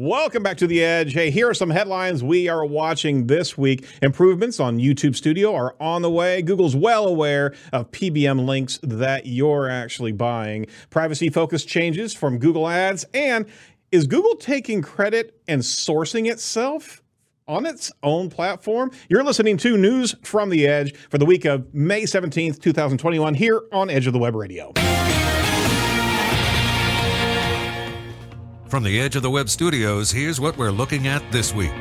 Welcome back to the Edge. Hey, here are some headlines we are watching this week. Improvements on YouTube Studio are on the way. Google's well aware of PBN links that you're actually buying. Privacy focused changes from Google Ads. And is Google taking credit and sourcing itself? On its own platform. You're listening to News from the Edge for the week of May 17th, 2021, here on Edge of the Web Radio. From the edge of the web studios, here's what we're looking at this week.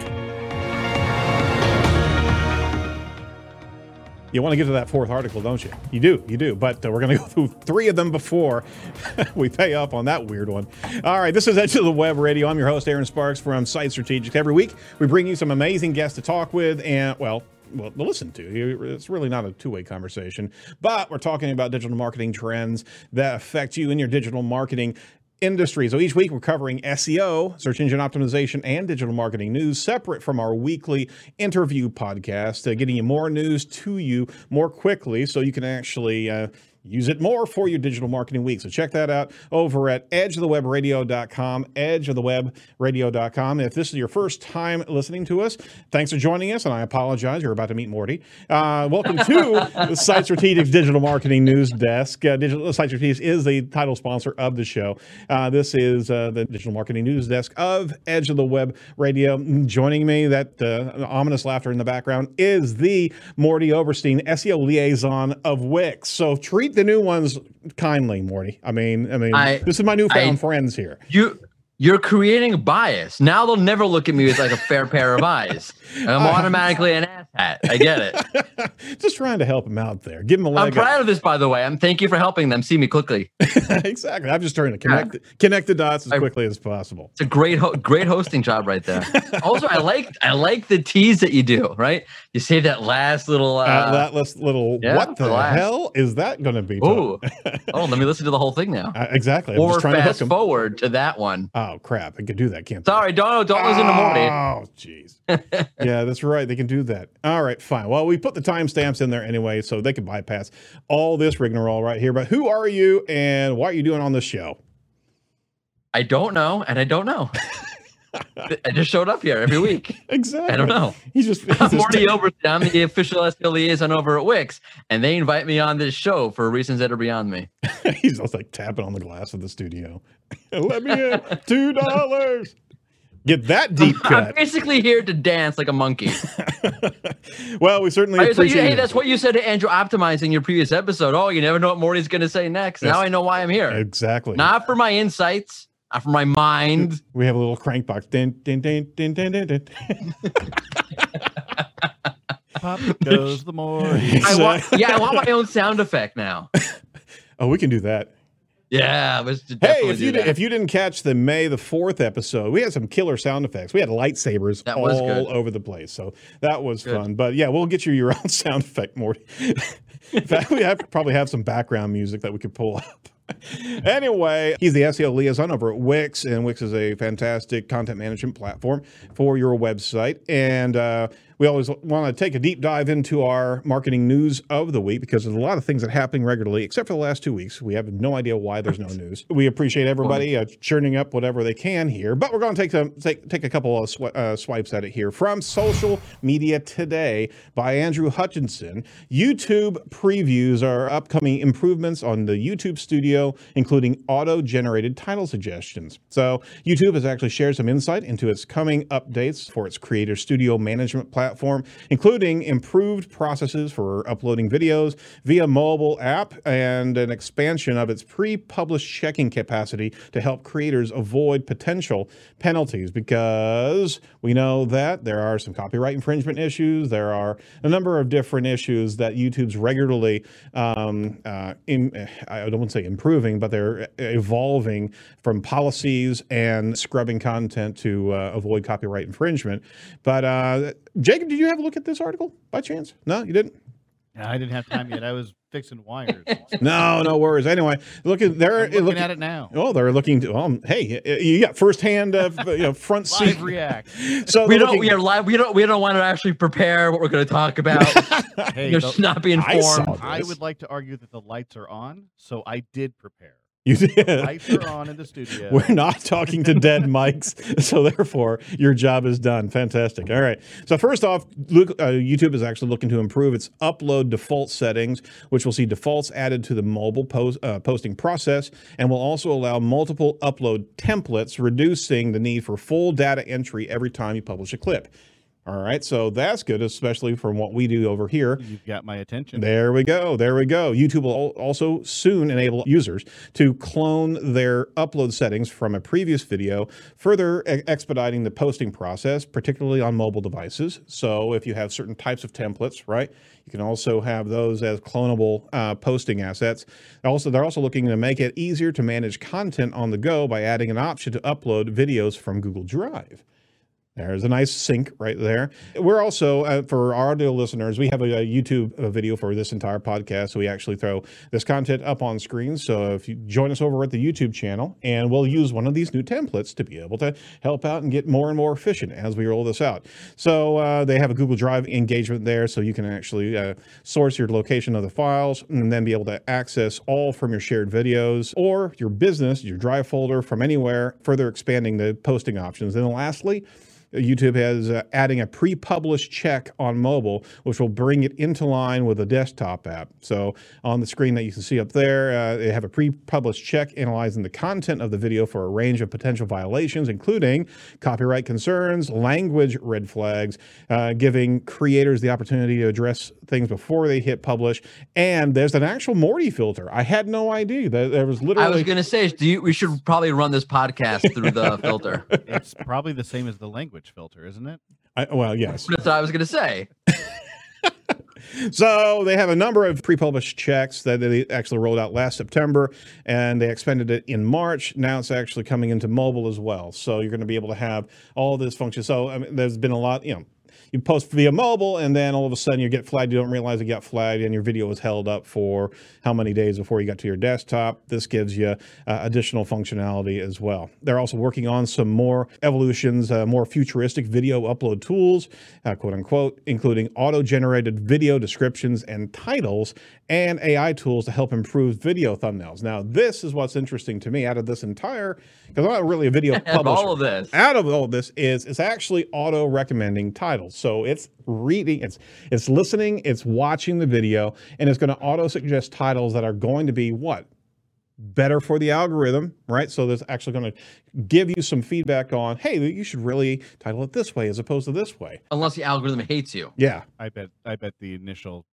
You want to get to that fourth article, don't you? You do, you do. But uh, we're going to go through three of them before we pay up on that weird one. All right, this is Edge of the Web Radio. I'm your host, Erin Sparks from Site Strategic. Every week, we bring you some amazing guests to talk with and, well, well, listen to. It's really not a two way conversation, but we're talking about digital marketing trends that affect you in your digital marketing industry. So each week we're covering SEO, search engine optimization, and digital marketing news separate from our weekly interview podcast, uh, getting you more news to you more quickly so you can actually uh, use it more for your digital marketing week. So check that out over at edgeofthewebradio.com, edgeofthewebradio.com. If this is your first time listening to us, thanks for joining us, and I apologize. You're about to meet Mordy. Uh, welcome to the Site Strategics Digital Marketing News Desk. Uh, digital Site Strategics is the title sponsor of the show. Uh, this is uh, the Digital Marketing News Desk of Edge of the Web Radio. Joining me, that uh, ominous laughter in the background, is the Mordy Oberstein, SEO liaison of Wix. So treat the new ones kindly, Mordy. I mean, I mean, I, this is my newfound I, friends here. You you're creating bias. Now they'll never look at me with like a fair pair of eyes. I'm automatically an asshat. I get it. Just trying to help them out there. Give them a leg I'm proud up. of this, by the way. I'm thank you for helping them see me quickly. exactly. I'm just trying to connect yeah. connect the dots as I, quickly as possible. It's a great ho- great hosting job right there. also, I like I like the tease that you do. Right, you say that last little uh, uh, that last little yeah, what the hell is that going to be? Oh, oh, let me listen to the whole thing now. Uh, exactly. Or fast to forward to that one. Oh crap! I could do that, can't. Sorry, don't don't listen to Mordy. Oh jeez. yeah, that's right. They can do that. All right, fine. Well, we put the timestamps in there anyway, so they can bypass all this rigmarole right here. But who are you, and what are you doing on this show? I don't know, and I don't know. I just showed up here every week. exactly. I don't know. He's just he's I'm Mordy t- Oberstein. I'm the official SEO liaison over at Wix, and they invite me on this show for reasons that are beyond me. he's just like tapping on the glass of the studio. Let me in two dollars. Get that deep cut. I'm basically here to dance like a monkey. well, we certainly right, appreciate. So you, hey, that's what you said to Andrew Optimizing your previous episode. Oh, you never know what Mordy's going to say next. Yes. Now I know why I'm here. Exactly. Not for my insights, not for my mind. We have a little crank box. Din, din, din, din, din, din, din. Pop goes the Mordy. I want, uh, yeah, I want my own sound effect now. oh, we can do that. Yeah, hey, if you did, if you didn't catch the May the fourth episode, we had some killer sound effects. We had lightsabers that all over the place, so that was good. fun. But yeah, we'll get you your own sound effect, Mordy. In fact, we have probably have some background music that we could pull up. anyway, he's the SEO liaison over at Wix, and Wix is a fantastic content management platform for your website. And uh, we always want to take a deep dive into our marketing news of the week because there's a lot of things that are happening regularly, except for the last two weeks. We have no idea why there's no news. We appreciate everybody uh, churning up whatever they can here, but we're going to take some, take, take a couple of sw- uh, swipes at it here from Social Media Today by Andrew Hutchinson. YouTube previews our upcoming improvements on the YouTube Studio, including auto-generated title suggestions. So YouTube has actually shared some insight into its coming updates for its Creator Studio management platform platform, including improved processes for uploading videos via mobile app and an expansion of its pre-published checking capacity to help creators avoid potential penalties because we know that there are some copyright infringement issues. There are a number of different issues that YouTube's regularly, um, uh, in, I don't want to say improving, but they're evolving from policies and scrubbing content to uh, avoid copyright infringement. But uh, Jacob, did you have a look at this article by chance? No, you didn't. Yeah, I didn't have time yet. I was fixing wires. no, no worries. Anyway, looking they're looking, looking, at it now. Oh, they're looking to. Um, hey, you got firsthand, uh, you know, front seat live react. So we don't. Looking, we are live. We don't. We don't want to actually prepare what we're going to talk about. hey, You're the, not being informed. I, I would like to argue that the lights are on, so I did prepare. You did. Lights are on in the studio. We're not talking to dead mics, so therefore your job is done. Fantastic. All right. So first off, Luke, uh, YouTube is actually looking to improve its upload default settings, which will see defaults added to the mobile post, uh, posting process, and will also allow multiple upload templates, reducing the need for full data entry every time you publish a clip. All right, so that's good, especially from what we do over here. You've got my attention. There we go. There we go. YouTube will also soon enable users to clone their upload settings from a previous video, further expediting the posting process, particularly on mobile devices. So if you have certain types of templates, right, you can also have those as clonable uh, posting assets. Also, they're also looking to make it easier to manage content on the go by adding an option to upload videos from Google Drive. There's a nice sync right there. We're also, uh, for our audio listeners, we have a, a YouTube a video for this entire podcast. So we actually throw this content up on screen. So if you join us over at the YouTube channel, and we'll use one of these new templates to be able to help out and get more and more efficient as we roll this out. So uh, they have a Google Drive engagement there, so you can actually uh, source your location of the files and then be able to access all from your shared videos or your business, your Drive folder from anywhere, further expanding the posting options. And lastly, YouTube has uh, adding a pre-published check on mobile, which will bring it into line with a desktop app. So on the screen that you can see up there, uh, they have a pre-published check analyzing the content of the video for a range of potential violations, including copyright concerns, language red flags, uh, giving creators the opportunity to address things before they hit publish. And there's an actual Mordy filter. I had no idea that there was literally. I was going to say, do you, we should probably run this podcast through the filter. It's probably the same as the language filter, isn't it? I, well, yes. That's what I was going to say. so they have a number of pre-published checks that they actually rolled out last September, and they expanded it in March. Now it's actually coming into mobile as well. So you're going to be able to have all this function. So I mean, there's been a lot, you know, you post via mobile and then all of a sudden you get flagged. You don't realize you got flagged and your video was held up for how many days before you got to your desktop. This gives you uh, additional functionality as well. They're also working on some more evolutions, uh, more futuristic video upload tools, uh, quote unquote, including auto-generated video descriptions and titles and AI tools to help improve video thumbnails. Now, this is what's interesting to me out of this entire, because I'm not really a video publisher. all of this. Out of all of this is it's actually auto recommending titles. So it's reading, it's it's listening, it's watching the video, and it's going to auto suggest titles that are going to be what better for the algorithm, right? So there's actually going to give you some feedback on, hey, you should really title it this way as opposed to this way. Unless the algorithm hates you. Yeah. I bet I bet the initial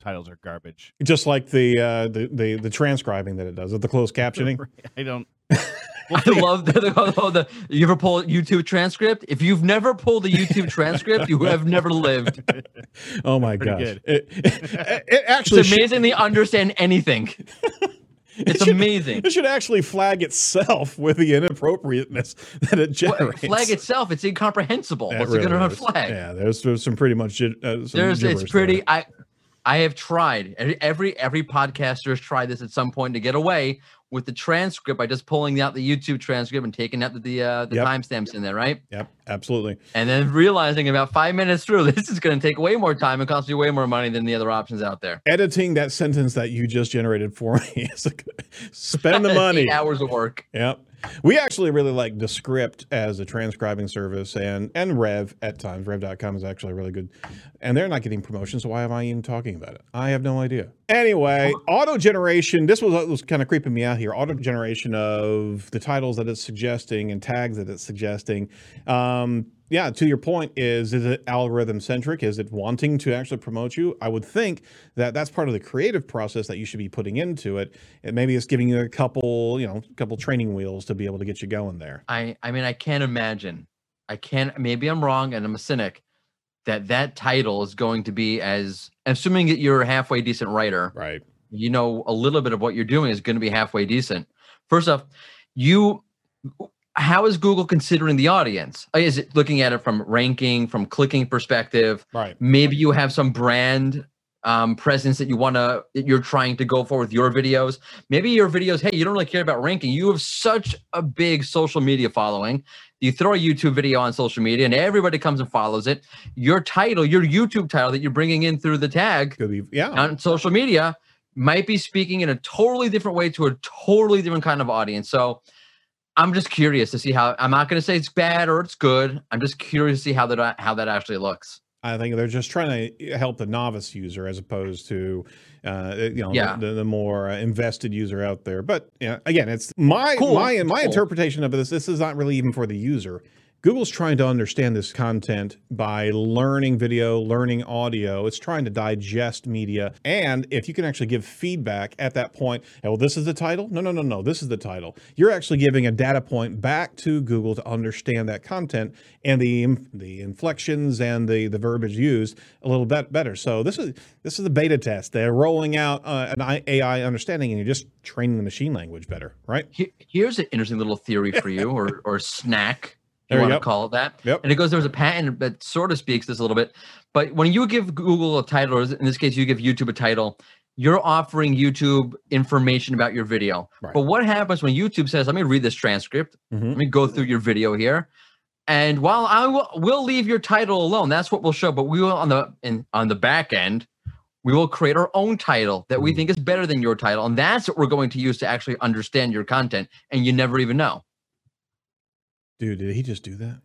titles are garbage. Just like the uh, the, the the transcribing that it does, the closed captioning. I don't. I love the, the, the, You ever pull YouTube transcript? If you've never pulled a YouTube transcript, you have never lived. Oh my gosh! It, it, it, actually it's amazing they understand anything. It's it should, amazing. It should actually flag itself with the inappropriateness that it generates. Well, flag itself, it's incomprehensible. What's really it going to flag? Yeah, there's, there's some pretty much. Uh, some there's it's pretty. There. I I have tried. Every every podcaster has tried this at some point to get away with the transcript by just pulling out the YouTube transcript and taking out the the, uh, the yep. timestamps in there, right? Yep, absolutely. And then realizing about five minutes through, this is going to take way more time and cost you way more money than the other options out there. Editing that sentence that you just generated for me is spend the money. hours of work. Yep. We actually really like Descript as a transcribing service and and Rev at times. Rev.com is actually really good. And they're not getting promotions, so why am I even talking about it? I have no idea. Anyway, auto generation, this was, was kind of creeping me out here. Auto generation of the titles that it's suggesting and tags that it's suggesting. Um, yeah, to your point, is is it algorithm centric? Is it wanting to actually promote you? I would think that that's part of the creative process that you should be putting into it. And maybe it's giving you a couple, you know, a couple training wheels to be able to get you going there. I, I mean, I can't imagine. I can't. Maybe I'm wrong, and I'm a cynic. That that title is going to be as assuming that you're a halfway decent writer, right? You know, a little bit of what you're doing is going to be halfway decent. First off, you how is Google considering the audience? Uh, is it looking at it from ranking, from clicking perspective? Right. Maybe you have some brand um, presence that you want to, you're trying to go for with your videos. Maybe your videos, hey, you don't really care about ranking. You have such a big social media following. You throw a YouTube video on social media and everybody comes and follows it. Your title, your YouTube title that you're bringing in through the tag be, yeah. on social media might be speaking in a totally different way to a totally different kind of audience. So I'm just curious to see how. I'm not going to say it's bad or it's good. I'm just curious to see how that how that actually looks. I think they're just trying to help the novice user as opposed to, uh, you know, yeah. the, the, more uh, invested user out there. But you know, again, it's my cool. my my cool. interpretation of this. This is not really even for the user. Google's trying to understand this content by learning video, learning audio. It's trying to digest media. And if you can actually give feedback at that point, well, this is the title? No, no, no, no, this is the title. You're actually giving a data point back to Google to understand that content and the the inflections and the, the verbiage used a little bit better. So this is this is the beta test. They're rolling out uh, an AI understanding and you're just training the machine language better, right? Here's an interesting little theory for you or, or snack you want to call it that. Yep. And it goes, there's a patent that sort of speaks this a little bit. But when you give Google a title, or in this case, you give YouTube a title, you're offering YouTube information about your video. Right. But what happens when YouTube says, let me read this transcript, mm-hmm. let me go through your video here. And while I will we'll leave your title alone, that's what we'll show. But we will on the in on the back end, we will create our own title that we mm. think is better than your title. And that's what we're going to use to actually understand your content. And you never even know. Dude, did he just do that?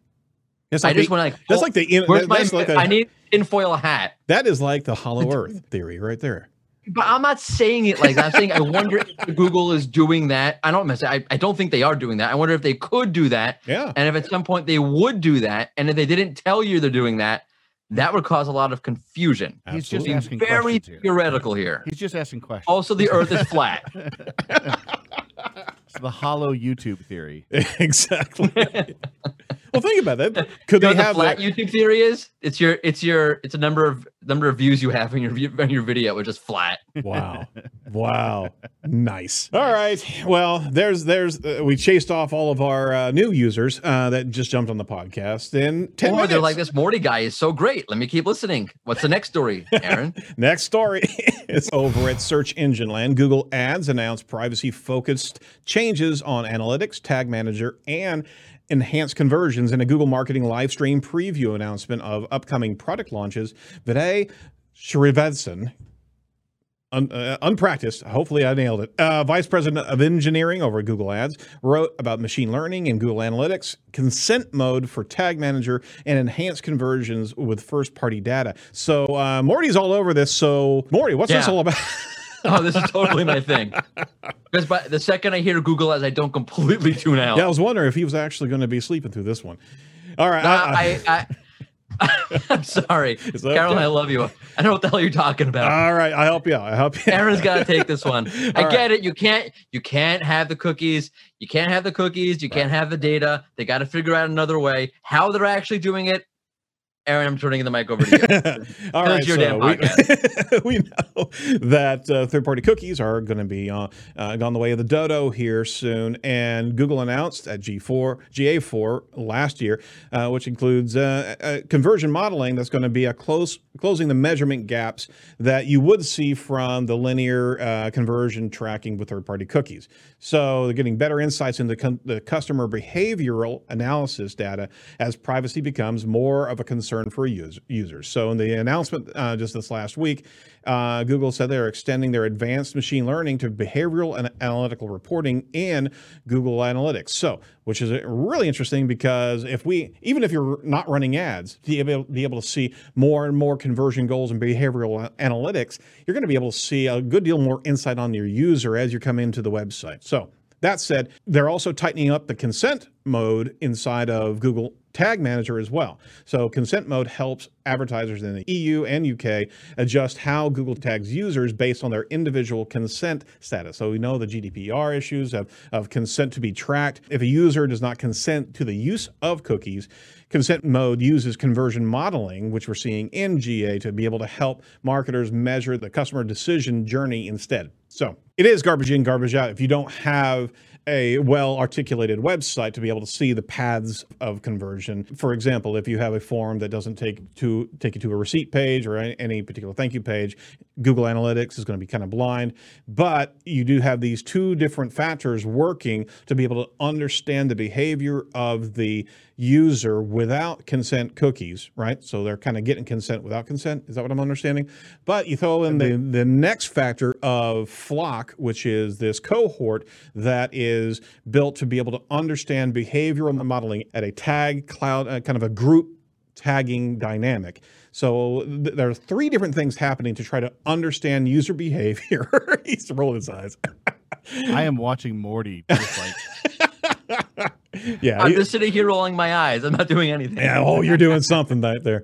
It's like I just want to like. That's oh, like the. In, that, my, like a, I need tinfoil hat. That is like the Hollow Earth theory right there. But I'm not saying it like that. I'm saying I wonder if Google is doing that. I don't I, I don't think they are doing that. I wonder if they could do that. Yeah. And if at some point they would do that, and if they didn't tell you they're doing that, that would cause a lot of confusion. He's just asking very theoretical here. He's just asking questions. Also, the Earth is flat. the hollow YouTube theory. exactly. well, think about that. Could you they know have the flat that? YouTube theory is? It's your it's your it's a number of number of views you have in your in your video, which just flat. Wow, wow, nice. All right. Well, there's there's uh, we chased off all of our uh, new users uh, that just jumped on the podcast in ten or minutes. they're like, this Mordy guy is so great. Let me keep listening. What's the next story, Erin? next story is over at Search Engine Land. Google Ads announced privacy focused changes on analytics, Tag Manager, and enhanced conversions in a Google Marketing live stream preview announcement of upcoming product launches. Vidya Srivastava, un, uh, unpracticed, hopefully I nailed it, uh, Vice President of Engineering over at Google Ads, wrote about machine learning and Google Analytics, consent mode for Tag Manager, and enhanced conversions with first party data. So uh, Mordy's all over this. So, Mordy, what's yeah. this all about? oh, this is totally my thing. Because by the second I hear Google as I don't completely tune out. Yeah, I was wondering if he was actually going to be sleeping through this one. All right. No, I, I, I I'm sorry, Carol. I love you. I don't know what the hell you're talking about. All right, I help you out. I help you. Erin's got to take this one. I right. get it. You can't. You can't have the cookies. You can't have the cookies. You can't have the data. They got to figure out another way. How they're actually doing it, Erin, I'm turning the mic over to you. All right, your so damn podcast. We, we know that uh, third-party cookies are going to be uh, uh, on the way of the dodo here soon, and Google announced at G4, GA4 last year, uh, which includes uh, conversion modeling that's going to be a close closing the measurement gaps that you would see from the linear uh, conversion tracking with third-party cookies. So they're getting better insights into the customer behavioral analysis data as privacy becomes more of a concern for user- users. So in the announcement uh, just this last week, uh, Google said they're extending their advanced machine learning to behavioral and analytical reporting in Google Analytics. So, which is really interesting because if we, even if you're not running ads, to be able, be able to see more and more conversion goals and behavioral analytics, you're going to be able to see a good deal more insight on your user as you come into the website. So, that said, they're also tightening up the consent mode inside of Google Tag Manager as well. So consent mode helps advertisers in the EU and UK adjust how Google tags users based on their individual consent status. So we know the GDPR issues of, of consent to be tracked. If a user does not consent to the use of cookies, consent mode uses conversion modeling, which we're seeing in GA, to be able to help marketers measure the customer decision journey instead. So it is garbage in, garbage out. If you don't have a well articulated website to be able to see the paths of conversion. For example, if you have a form that doesn't take to take you to a receipt page or any, any particular thank you page, Google Analytics is going to be kind of blind, but you do have these two different factors working to be able to understand the behavior of the user without consent cookies, right? So they're kind of getting consent without consent. Is that what I'm understanding? But you throw in the, the next factor of FLoC, which is this cohort that is built to be able to understand behavioral and modeling at a tag cloud, uh, kind of a group tagging dynamic. So th- there are three different things happening to try to understand user behavior. He's rolling his eyes. I am watching Morty just like. yeah, I'm just sitting here rolling my eyes. I'm not doing anything. Yeah, oh, you're doing something right there.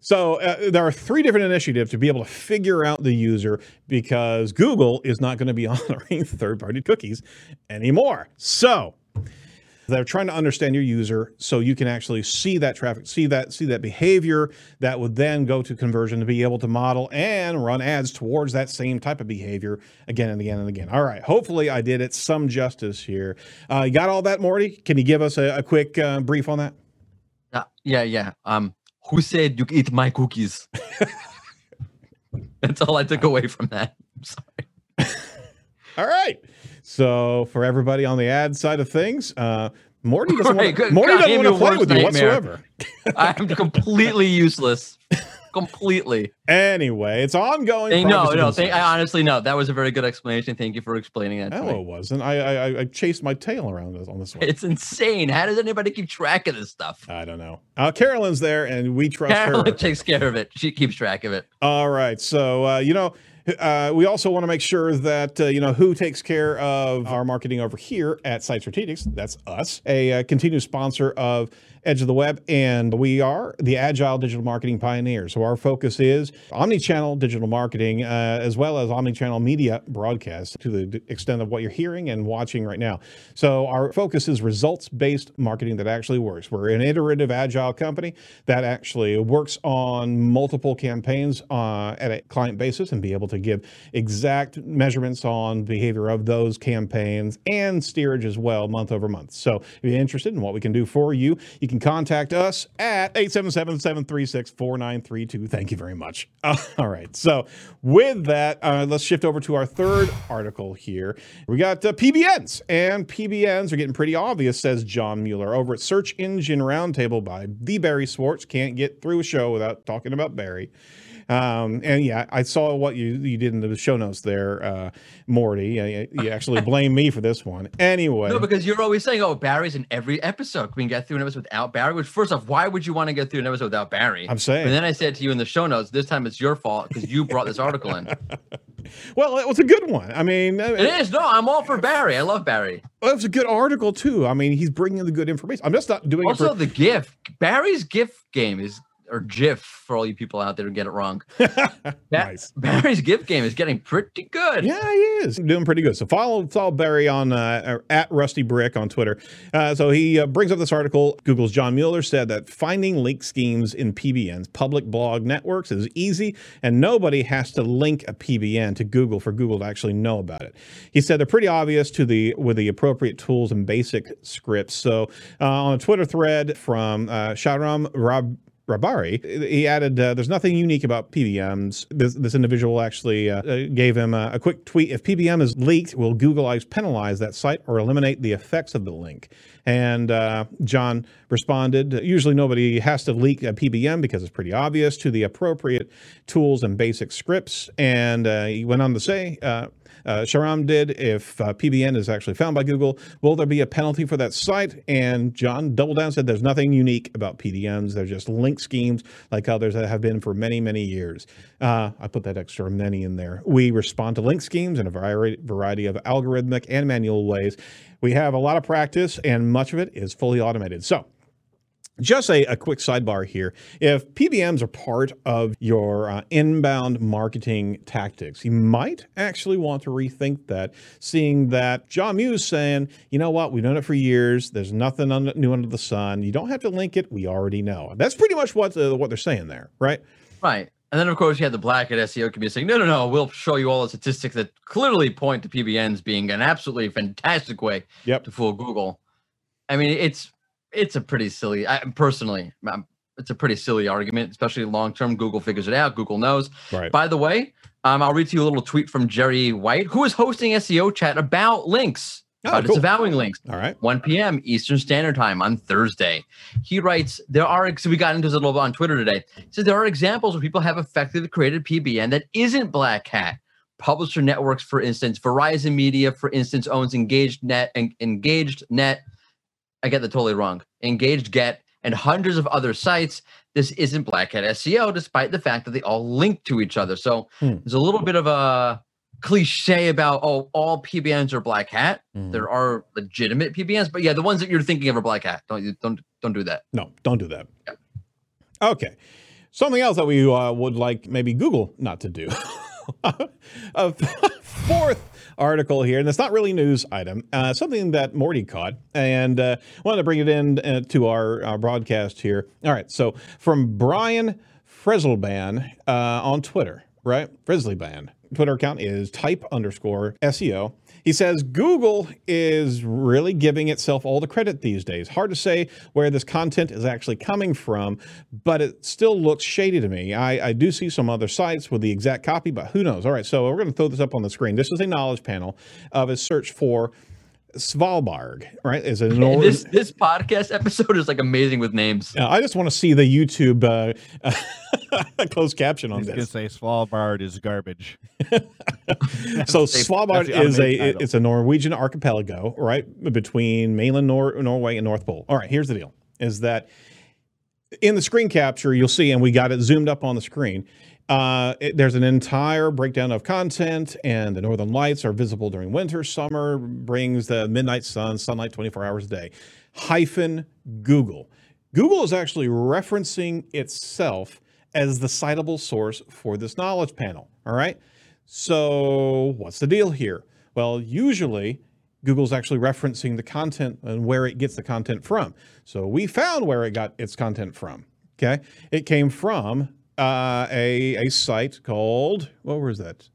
So uh, there are three different initiatives to be able to figure out the user because Google is not going to be honoring third-party cookies anymore. So they're trying to understand your user so you can actually see that traffic, see that see that behavior that would then go to conversion to be able to model and run ads towards that same type of behavior again and again and again. All right, hopefully I did it some justice here. Uh, you got all that, Mordy? Can you give us a, a quick uh, brief on that? Uh, yeah, yeah. Um, who said you eat my cookies? That's all I took away from that. I'm sorry. all right. So for everybody on the ad side of things, uh, Mordy doesn't right, want, Mordy doesn't want to play with you whatsoever. I'm completely useless. completely. Anyway, it's ongoing. Hey, no, no. Thank, I honestly no. That was a very good explanation. Thank you for explaining that. No, it wasn't. I, I I chased my tail around this on this one. It's insane. How does anybody keep track of this stuff? I don't know. Uh, Carolyn's there, and we trust Carolyn her. takes care of it. She keeps track of it. All right. So uh, you know uh, we also want to make sure that uh, you know who takes care of our marketing over here at Site Strategics. That's us, a, uh, continued sponsor of edge of the web, and we are the agile digital marketing pioneers. So our focus is omni-channel digital marketing, uh, as well as omni-channel media broadcast to the extent of what you're hearing and watching right now. So our focus is results-based marketing that actually works. We're an iterative agile company that actually works on multiple campaigns uh, at a client basis and be able to give exact measurements on behavior of those campaigns and steerage as well month over month. So if you're interested in what we can do for you, you can contact us at 877-736-4932. Thank you very much. Uh, all right. So with that, uh, let's shift over to our third article here. We got uh, PBNs, and PBNs are getting pretty obvious, says John Mueller over at Search Engine Roundtable by the Barry Schwartz. Can't get through a show without talking about Barry. Um, and yeah, I saw what you, you did in the show notes there, uh, Mordy. You, you actually blame me for this one. Anyway. No, because you're always saying, oh, Barry's in every episode. We can get through an episode without Barry, which, first off, why would you want to get through an episode without Barry? I'm saying. And then I said to you in the show notes, this time it's your fault because you brought this article in. well, it was a good one. I mean, it is. No, I'm all for Barry. I love Barry. Well, it was a good article, too. I mean, he's bringing the good information. I'm just not doing also, it for... the GIF. Barry's GIF game is or GIF for all you people out there who get it wrong. nice. Barry's GIF game is getting pretty good. Yeah, he is doing pretty good. So follow follow Barry on uh, at Rusty Brick on Twitter. Uh, so he uh, brings up this article. Google's John Mueller said that finding link schemes in PBNs, public blog networks, is easy, and nobody has to link a PBN to Google for Google to actually know about it. He said they're pretty obvious to the with the appropriate tools and basic scripts. So uh, on a Twitter thread from uh, Shahram Rab Rabari, he added, uh, "There's nothing unique about PBNs." This, this individual actually uh, uh, gave him a, a, quick tweet: "If PBN is leaked, will Google Eyes penalize that site or eliminate the effects of the link?" And uh, John responded, "Usually, nobody has to leak a PBN because it's pretty obvious to the appropriate tools and basic scripts." And uh, he went on to say uh, uh, Shahram did. If uh, PBN is actually found by Google, will there be a penalty for that site? And John doubled down said there's nothing unique about PBNs. They're just link schemes like others that have been for many, many years. Uh, I put that extra many in there. We respond to link schemes in a variety of algorithmic and manual ways. We have a lot of practice, and much of it is fully automated. So, just a, a, quick sidebar here. If PBNs are part of your uh, inbound marketing tactics, you might actually want to rethink that, seeing that John Mu's saying, you know what, we've done it for years. There's nothing new under the sun. You don't have to link it. We already know. That's pretty much what, uh, what they're saying there, right? Right. And then, of course, you had the black hat SEO community saying, no, no, no, we'll show you all the statistics that clearly point to PBNs being an absolutely fantastic way yep. to fool Google. I mean, it's it's a pretty silly. I, personally, I'm, it's a pretty silly argument, especially long term. Google figures it out. Google knows. Right. By the way, Um, I'll read to you a little tweet from Jerry White, who is hosting SEO chat about links. Oh, about cool. disavowing links. All right. 1 p.m. Eastern Standard Time on Thursday. He writes, there are, so we got into this a little bit on Twitter today. He says there are examples where people have effectively created PBN that isn't Black Hat. Publisher networks, for instance, Verizon Media, for instance, owns Engaged Net and Engaged Net. I get that totally wrong. Engadget and hundreds of other sites. This isn't Black Hat SEO, despite the fact that they all link to each other. So hmm. there's a little bit of a cliche about oh all PBNs are black hat. Mm. There are legitimate PBNs, but yeah, the ones that you're thinking of are black hat. Don't don't don't do that. No, don't do that. Yeah. Okay. Something else that we uh, would like maybe Google not to do. a fourth article here, and it's not really news item. Uh, something that Mordy caught, and uh, wanted to bring it in uh, to our, our broadcast here. All right, so from Brian Freiesleben uh, on Twitter, right? Freiesleben Twitter account is type underscore SEO. He says Google is really giving itself all the credit these days. Hard to say where this content is actually coming from, but it still looks shady to me. I, I do see some other sites with the exact copy, but who knows? All right, so we're going to throw this up on the screen. This is a knowledge panel of a search for Svalbard, right? Is it an this this podcast episode is like amazing with names. I just want to see the YouTube uh, closed caption on He's this. Gonna say Svalbard is garbage. so Svalbard is a title. it's a Norwegian archipelago, right, between mainland Nor- Norway and North Pole. All right, here's the deal: is that in the screen capture you'll see, and we got it zoomed up on the screen uh, it, there's an entire breakdown of content, and the northern lights are visible during winter. Summer brings the midnight sun, sunlight 24 hours a day. Hyphen Google. Google is actually referencing itself as the citable source for this knowledge panel. All right. So, what's the deal here? Well, usually Google's actually referencing the content and where it gets the content from. So, we found where it got its content from. Okay. It came from uh, a, a site called, what was that?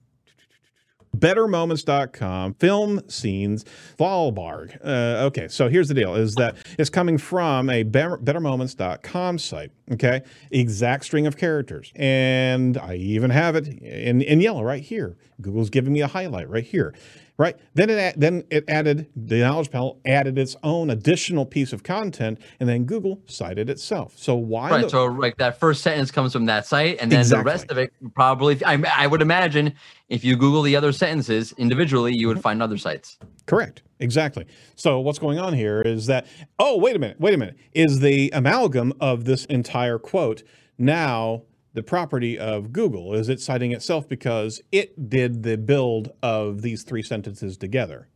bettermoments.com film scenes Valbarg. Uh, okay, so here's the deal is that it's coming from a bettermoments.com site, okay? Exact string of characters. And I even have it in, in yellow right here. Google's giving me a highlight right here right? Then it then it added the knowledge panel added its own additional piece of content, and then Google cited itself. So why? Right. The, so like that first sentence comes from that site, and then exactly. the rest of it probably. I, I would imagine if you Google the other sentences individually, you would mm-hmm. find other sites. Correct. Exactly. So what's going on here is that oh wait a minute wait a minute is the amalgam of this entire quote now the property of Google? Is it citing itself because it did the build of these three sentences together?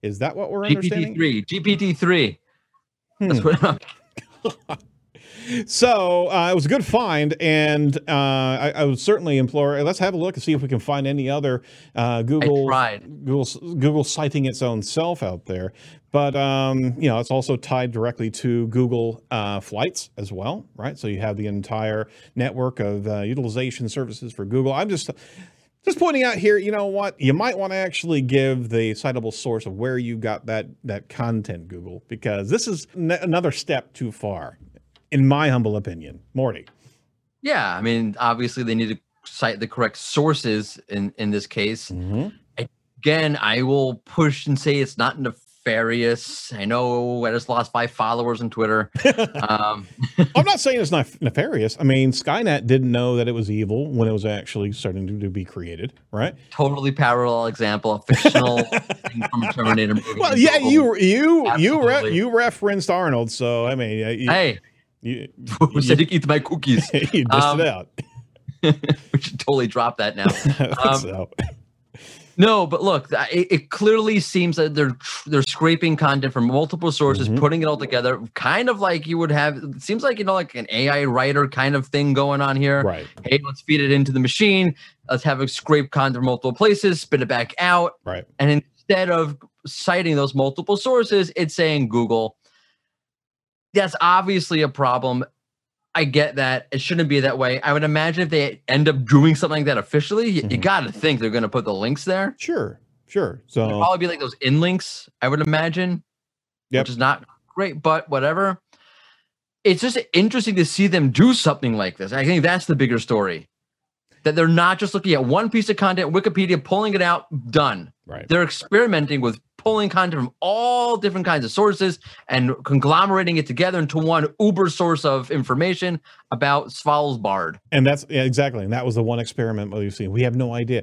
Is that what we're understanding? GPT-3. GPT-3. Hmm. So uh, it was a good find, and uh, I, I, would certainly implore. Let's have a look and see if we can find any other uh, Google Google Google citing its own self out there. But um, you know, it's also tied directly to Google uh, Flights as well, right? So you have the entire network of uh, utilization services for Google. I'm just just pointing out here, you know what? You might want to actually give the citable source of where you got that that content, Google, because this is another step too far in my humble opinion. Mordy. Yeah, I mean, obviously they need to cite the correct sources in in this case. Mm-hmm. Again, I will push and say it's not nefarious. I know I just lost five followers on Twitter. um, I'm not saying it's not nefarious. I mean, Skynet didn't know that it was evil when it was actually starting to, to be created, right? Totally parallel example, a fictional from Terminator movie. Well, yeah, you you Absolutely. you re- you referenced Arnold, so I mean, you, hey, you, Who said you eat my cookies? you dissed um, it out. we should totally drop that now. Um, so. No, but look, it, it, clearly seems that they're they're scraping content from multiple sources, mm-hmm. putting it all together, kind of like you would have. It seems like you know, like an AI writer kind of thing going on here. Right. Hey, let's feed it into the machine. Let's have it scrape content from multiple places, spit it back out. Right. And instead of citing those multiple sources, it's saying Google that's obviously a problem. I get that. It shouldn't be that way. I would imagine if they end up doing something like that officially, mm-hmm. you, got to think they're going to put the links there. Sure, sure. So It'd probably be like those in links, I would imagine, yep. which is not great, but whatever. It's just interesting to see them do something like this. I think that's the bigger story. that they're not just looking at one piece of content, Wikipedia pulling it out, done. Right. They're experimenting with pulling content from all different kinds of sources and conglomerating it together into one uber source of information about Svalbard. And that's yeah, exactly. And that was the one experiment we've seen. We have no idea.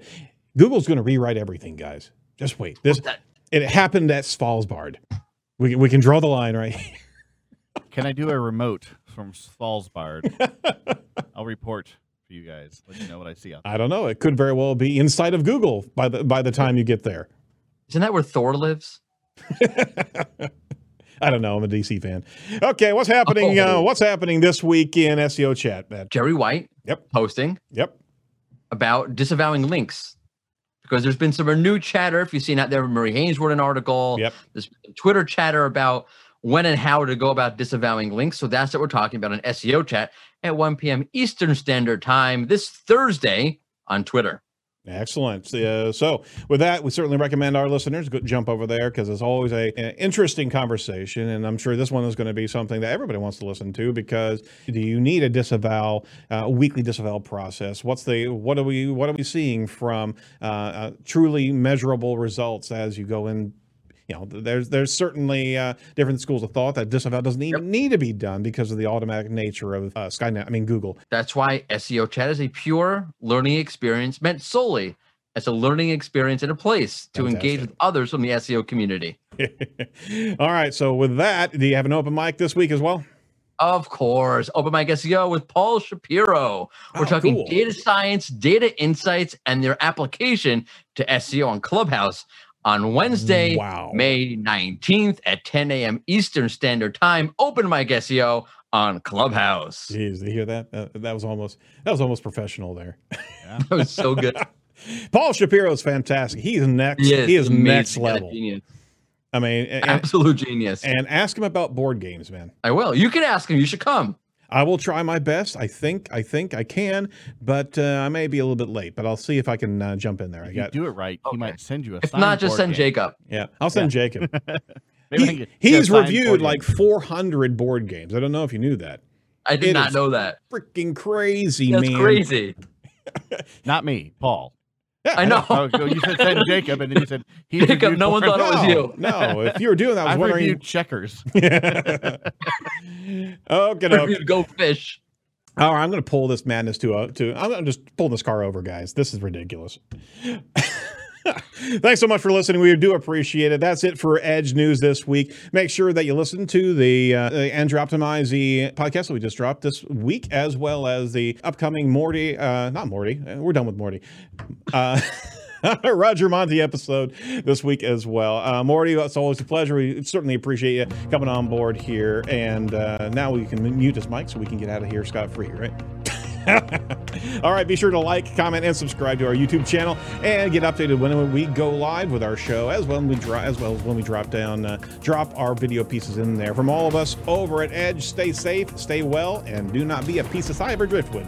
Google's going to rewrite everything, guys. Just wait. This that, it happened at Svalbard. We we can draw the line right here. Can I do a remote from Svalbard? I'll report for you guys. Let you know what I see out there. I don't know. It could very well be inside of Google by the by the time you get there. Isn't that where Thor lives? I don't know. I'm a DC fan. Okay, what's happening? Oh. Uh, what's happening this week in SEO chat? Matt? Jerry White. Yep. Posting. Yep. About disavowing links because there's been some renewed chatter. If you've seen out there, Marie Haynes wrote an article. Yep. There's Twitter chatter about when and how to go about disavowing links. So that's what we're talking about on SEO chat at 1 p.m. Eastern Standard Time this Thursday on Twitter. Excellent. Uh, so, with that, we certainly recommend our listeners go jump over there because it's always a, an interesting conversation, and I'm sure this one is going to be something that everybody wants to listen to. Because do you need a disavow, uh, weekly disavow process? What's the what are we what are we seeing from uh, uh truly measurable results as you go in you know, there's there's certainly uh, different schools of thought that disavow doesn't even yep. need to be done because of the automatic nature of uh, Skynet. I mean, Google. That's why SEO chat is a pure learning experience meant solely as a learning experience and a place to Fantastic. engage with others from the SEO community. All right. So with that, do you have an open mic this week as well? Of course. Open Mic SEO with Paul Shapiro. We're oh, talking cool. data science, data insights, and their application to SEO on Clubhouse on Wednesday, wow. May 19th at 10 a.m. Eastern Standard Time. Open mic SEO on Clubhouse. Jeez, you hear that? that was almost that was almost professional there. Yeah. that was so good. Paul Shapiro is fantastic. He's next. He is, he is next level. I mean, absolute genius. And ask him about board games, man. I will. You can ask him. You should come. I will try my best. I think I think I can, but uh, I may be a little bit late. But I'll see if I can uh, jump in there. If I got do it right. Okay. He might send you a. If not, just send game. Jacob. Yeah, I'll send yeah. Jacob. he, he's reviewed like 400 board games. I don't know if you knew that. I did it not know that. Freaking crazy, That's man. crazy. not me, Paul. Yeah, I know. oh, you said send Jacob, and then you said he Jacob. No one thought no, it was you. No, if you were doing that, I was I've wondering. Reviewed checkers. okay, go fish. All right, I'm going to pull this madness to a to. I'm going to just pull this car over, guys. This is ridiculous. Thanks so much for listening. We do appreciate it. That's it for Edge News this week. Make sure that you listen to the, uh, the Andrew Optimisey podcast that we just dropped this week, as well as the upcoming Mordy. Uh, not Mordy. We're done with Mordy. Uh, Roger Montti episode this week as well. Uh, Mordy, it's always a pleasure. We certainly appreciate you coming on board here. And uh, now we can mute this mic so we can get out of here scot free, right? All right, be sure to like, comment, and subscribe to our YouTube channel, and get updated when we go live with our show, as well as we drop, as well as when we drop down, uh, drop our video pieces in there. From all of us over at Edge, stay safe, stay well, and do not be a piece of cyber driftwood.